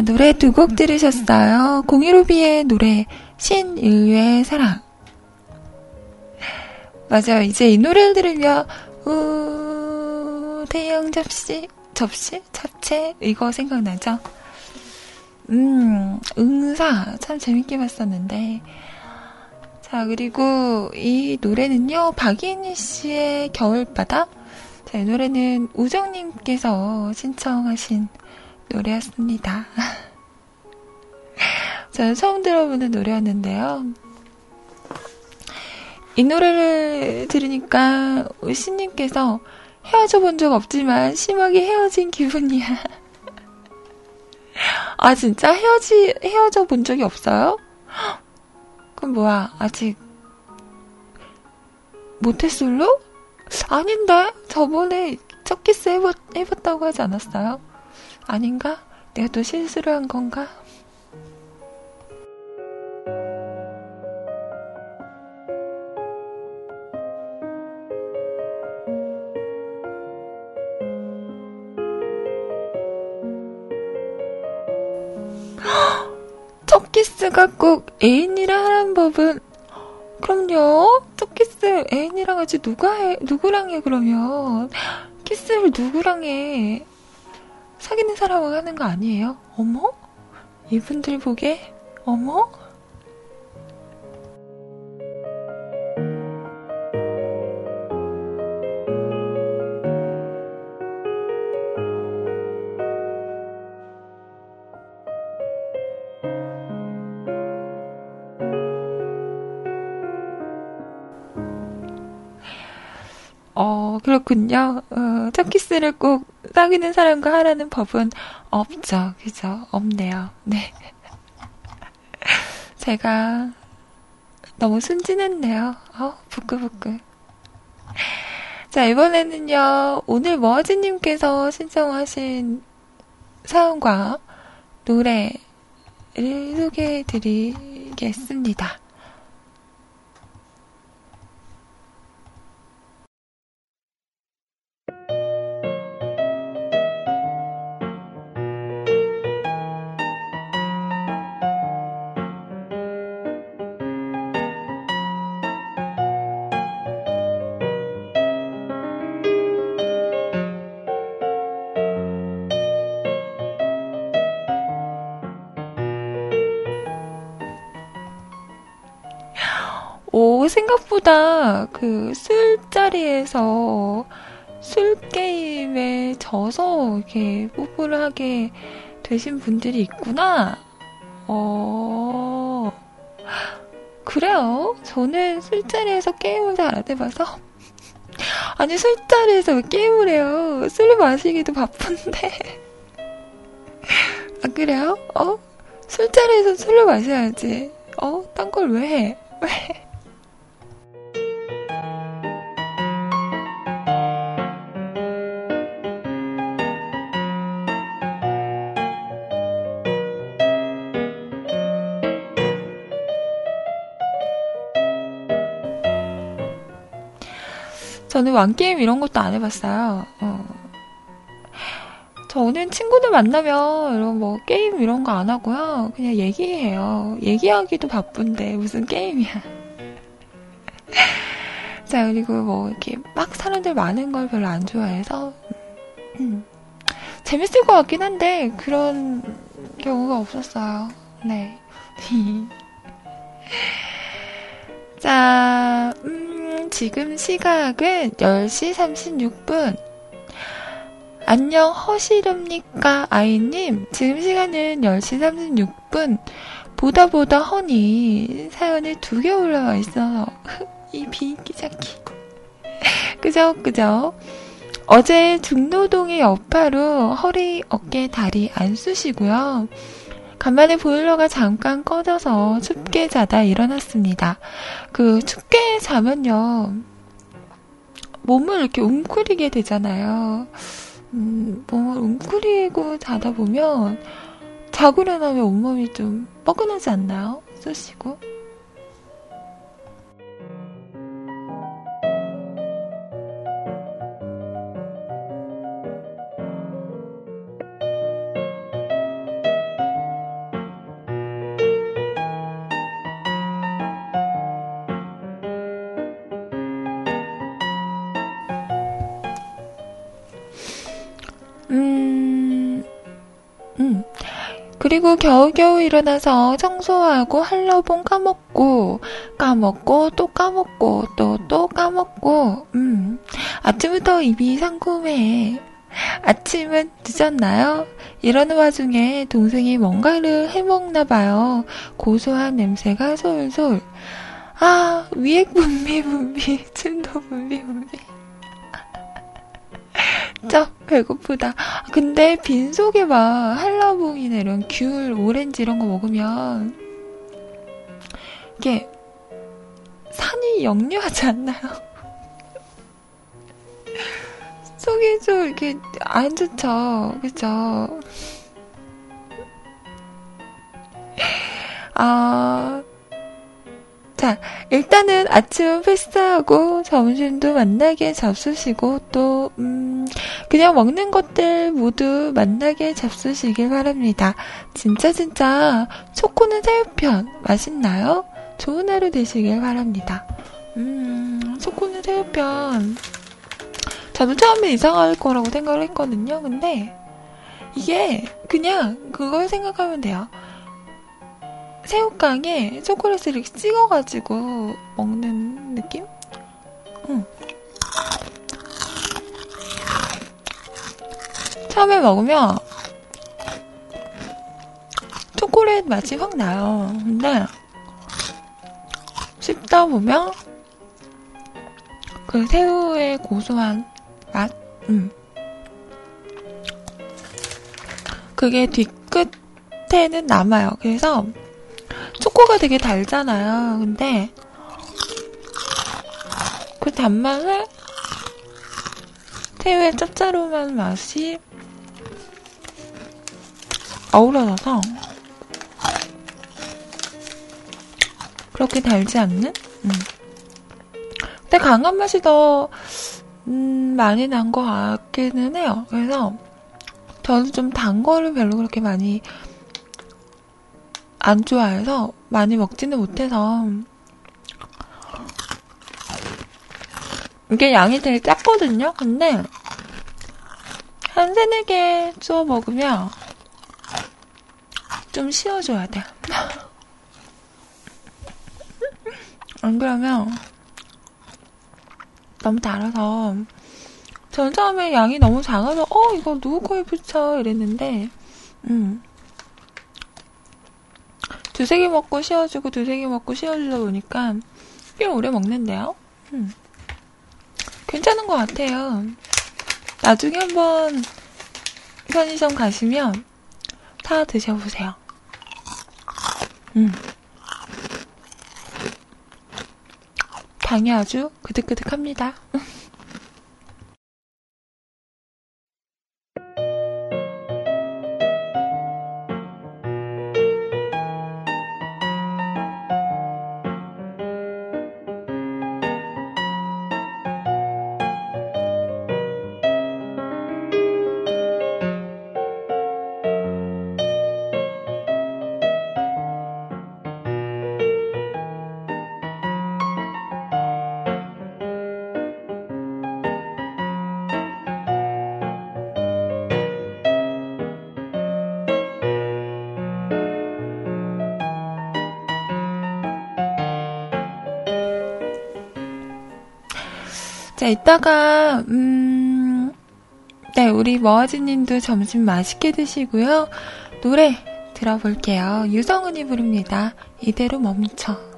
자, 노래 두 곡 들으셨어요. 015B의 노래, 신인류의 사랑. 맞아요. 이제 이 노래를 들으면, 우, 대형 접시, 접시? 잡채? 이거 생각나죠? 음, 응사. 참 재밌게 봤었는데. 자, 그리고 이 노래는요, 박예니 씨의 겨울바다? 자, 이 노래는 우정님께서 신청하신 노래였습니다. [laughs] 저는 처음 들어보는 노래였는데요. 이 노래를 들으니까 신님께서 헤어져 본 적 없지만 심하게 헤어진 기분이야. [laughs] 아, 진짜 헤어지, 헤어져 본 적이 없어요? [gasps] 그럼 뭐야, 아직 모태솔로? 아닌데? 저번에 첫 키스 해봤, 해봤다고 하지 않았어요? 아닌가? 내가 또 실수를 한 건가? [gasps] 첫 키스가 꼭 애인이랑 하는 법은 그럼요. 첫 키스 애인이랑 하지 누가 해? 누구랑 해 그러면 [gasps] 키스를 누구랑 해? 사귀는 사람하고 하는 거 아니에요? 어머? 이분들 보게? 어머? 어, 그렇군요. 어, 첫 키스를 꼭 사귀는 사람과 하라는 법은 없죠. 그죠? 없네요. 네. [laughs] 제가 너무 순진했네요. 어, 부끄부끄. 자, 이번에는요, 오늘 머지님께서 신청하신 사연과 노래를 소개해 드리겠습니다. 오, 생각보다 그 술자리에서 술 게임에 져서 이렇게 뽀뽀를 하게 되신 분들이 있구나. 어, 그래요. 저는 술자리에서 게임을 잘 안 해봐서. [laughs] 아니, 술자리에서 왜 게임을 해요? 술 마시기도 바쁜데. [laughs] 아, 그래요? 어? 술자리에서 술을 마셔야지. 어? 딴 걸 왜 해? 왜? 저는 왕게임 이런 것도 안 해봤어요. 어. 저는 친구들 만나면 이런 뭐 게임 이런 거 안 하고요. 그냥 얘기해요. 얘기하기도 바쁜데 무슨 게임이야. [laughs] 자, 그리고 뭐 이렇게 막 사람들 많은 걸 별로 안 좋아해서 음, 재밌을 것 같긴 한데 그런 경우가 없었어요. 네. [laughs] 자, 음, 지금 시각은 10시 36분. 안녕, 허시렵니까, 아이님? 지금 시간은 10시 36분. 보다 보다 허니 사연이 두 개 올라와 있어서 [laughs] 이 비기자기. 그죠, 그죠? 어제 중노동의 여파로 허리, 어깨, 다리 안 쑤시고요. 간만에 보일러가 잠깐 꺼져서 춥게 자다 일어났습니다. 그 춥게 자면요. 몸을 이렇게 웅크리게 되잖아요. 음, 몸을 웅크리고 자다 보면 자고 일어나면 온몸이 좀 뻐근하지 않나요? 쑤시고. 음, 음. 그리고 겨우겨우 일어나서 청소하고 한러봉 까먹고, 까먹고, 또 까먹고, 또, 또 까먹고, 음. 아침부터 입이 상큼해. 아침은 늦었나요? 이러는 와중에 동생이 뭔가를 해먹나 봐요. 고소한 냄새가 솔솔. 아, 위액 분비 분비, [laughs] 침도 분비 분비. 진짜 배고프다. 근데 빈속에 막 한라봉이나 이런 귤, 오렌지 이런 거 먹으면 이게 산이 역류하지 않나요? [laughs] 속이 좀 이렇게 안 좋죠. 그쵸? 아, 자, 일단은 아침은 패스하고 점심도 만나게 잡수시고 또, 음, 그냥 먹는 것들 모두 만나게 잡수시길 바랍니다. 진짜 진짜 초코는 새우편 맛있나요? 좋은 하루 되시길 바랍니다. 음, 초코는 새우편. 저도 처음에 이상할 거라고 생각을 했거든요. 근데 이게 그냥 그걸 생각하면 돼요. 새우깡에 초콜릿을 이렇게 찍어가지고 먹는 느낌? 응. 처음에 먹으면 초콜릿 맛이 확 나요. 근데 씹다 보면 그 새우의 고소한 맛, 음. 그게 뒤끝에는 남아요. 그래서 초코가 되게 달잖아요. 근데 그 단맛을 새우의 짭짤한 맛이 어우러져서 그렇게 달지 않는? 음. 근데 강한 맛이 더 음, 많이 난 것 같기는 해요. 그래서 저는 좀 단 거를 별로 그렇게 많이 안 좋아해서 많이 먹지는 못해서 이게 양이 되게 작거든요. 근데 한 세네 개 쏘아 먹으면 좀 쉬어줘야 돼. [laughs] 안 그러면 너무 달아서 전 처음에 양이 너무 작아서 어 이거 누구 거에 붙여 이랬는데 음 두세 개 먹고 쉬어주고 두세 개 먹고 쉬어주다 보니까 꽤 오래 먹는데요. 음. 괜찮은 것 같아요. 나중에 한번 편의점 가시면 사 드셔보세요. 음. 당이 아주 그득그득합니다. [laughs] 이따가, 음, 네, 우리 머아지님도 점심 맛있게 드시고요. 노래 들어볼게요. 유성은이 부릅니다. 이대로 멈춰.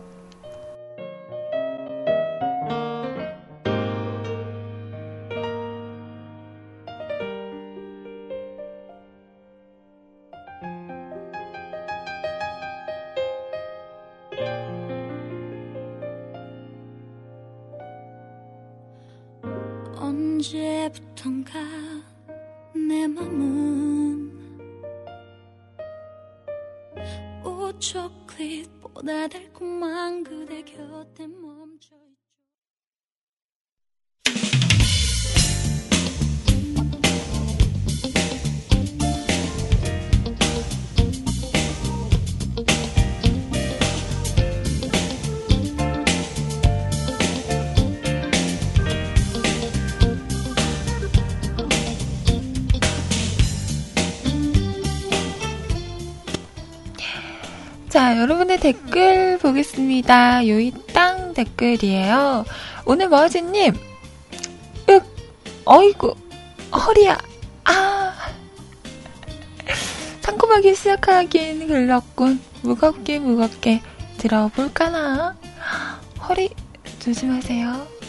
댓글 보겠습니다. 요이땅 댓글이에요. 오늘 머지님, 윽, 어이구, 허리야, 아. [laughs] 상큼하게 시작하긴 글렀군. 무겁게 무겁게 들어볼까나? 허리 조심하세요.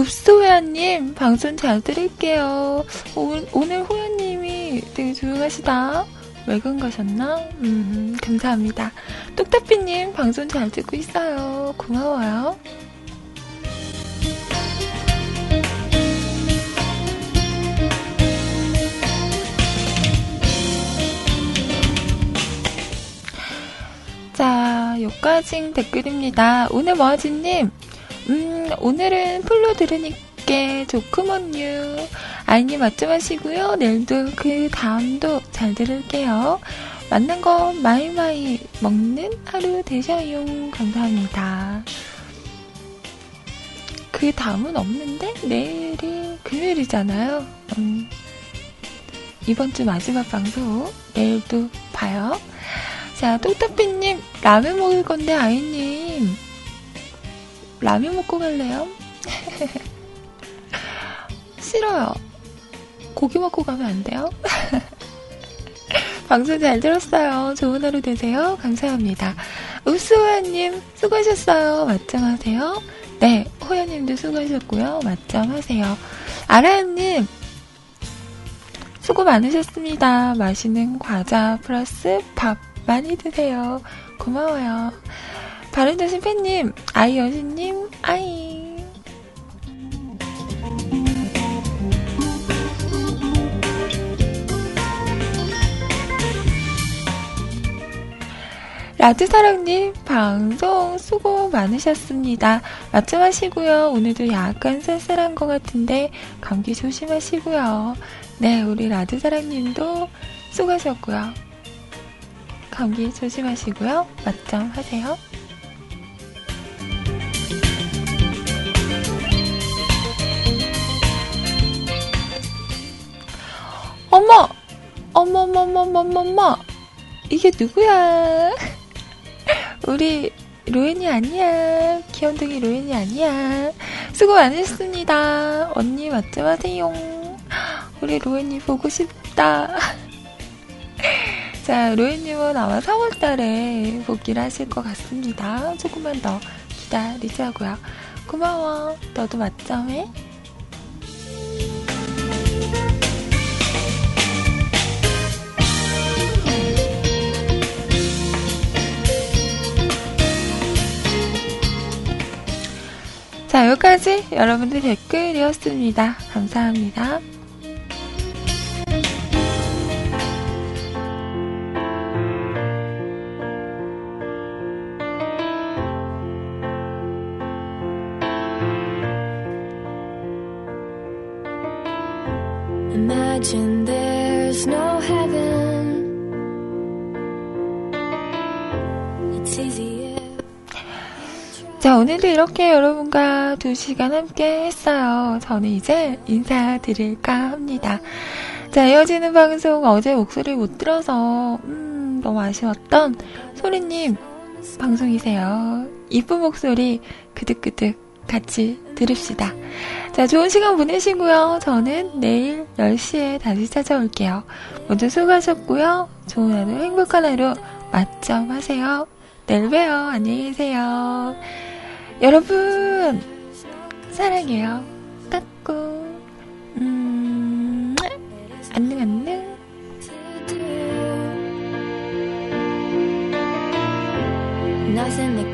읍소호연님, 방송 잘 들을게요. 오늘, 오늘 호연님이 되게 조용하시다. 외근 가셨나? 음, 감사합니다. 똑딱비님, 방송 잘 듣고 있어요. 고마워요. 자, 요까진 댓글입니다. 오늘 머아지님, 음, 오늘은 full로 들으니까 좋구먼요. 아이님 맛점 하시고요. 내일도 그 다음도 잘 들을게요. 맛난 거 마이마이 먹는 하루 되셔요. 감사합니다. 그 다음은 없는데 내일이 금요일이잖아요. 음, 이번 주 마지막 방송 내일도 봐요. 자, 똑딱비님 라면 먹을 건데 아이님 라면 먹고 갈래요? [laughs] 싫어요. 고기 먹고 가면 안 돼요? [laughs] 방송 잘 들었어요. 좋은 하루 되세요. 감사합니다. 우수아님, 수고하셨어요. 맞점 하세요. 네, 호연님도 수고하셨고요. 맞점 하세요. 아라님, 수고 많으셨습니다. 맛있는 과자 플러스 밥 많이 드세요. 고마워요. 바른자신 팬님, 아이 여신님, 아이. 라드사랑님, 방송 수고 많으셨습니다. 맞점 하시고요. 오늘도 약간 쌀쌀한 것 같은데, 감기 조심하시고요. 네, 우리 라드사랑님도 수고하셨고요. 감기 조심하시고요. 맞점 하세요. 어머! 어머머머머머머! 이게 누구야? 우리 로엔이 아니야. 귀염둥이 로엔이 아니야. 수고 많으셨습니다. 언니 맞점 하세요. 우리 로엔이 보고 싶다. 자, 로엔님은 아마 4월달에 복귀를 하실 것 같습니다. 조금만 더 기다리자고요. 고마워. 너도 맞점해. 자, 여기까지 여러분들 댓글이었습니다. 감사합니다. Imagine 자, 오늘도 이렇게 여러분과 두 시간 함께 했어요. 저는 이제 인사드릴까 합니다. 자, 이어지는 방송 어제 목소리 못 들어서, 음, 너무 아쉬웠던 소리님 방송이세요. 이쁜 목소리 그득그득 같이 들읍시다. 자, 좋은 시간 보내시고요. 저는 내일 10시에 다시 찾아올게요. 모두 수고하셨고요. 좋은 하루, 행복한 하루 맞점 하세요. 내일 봬요. 안녕히 계세요. 여러분, 사랑해요. 까꿍. 음, 안녕, 안녕. Nothing.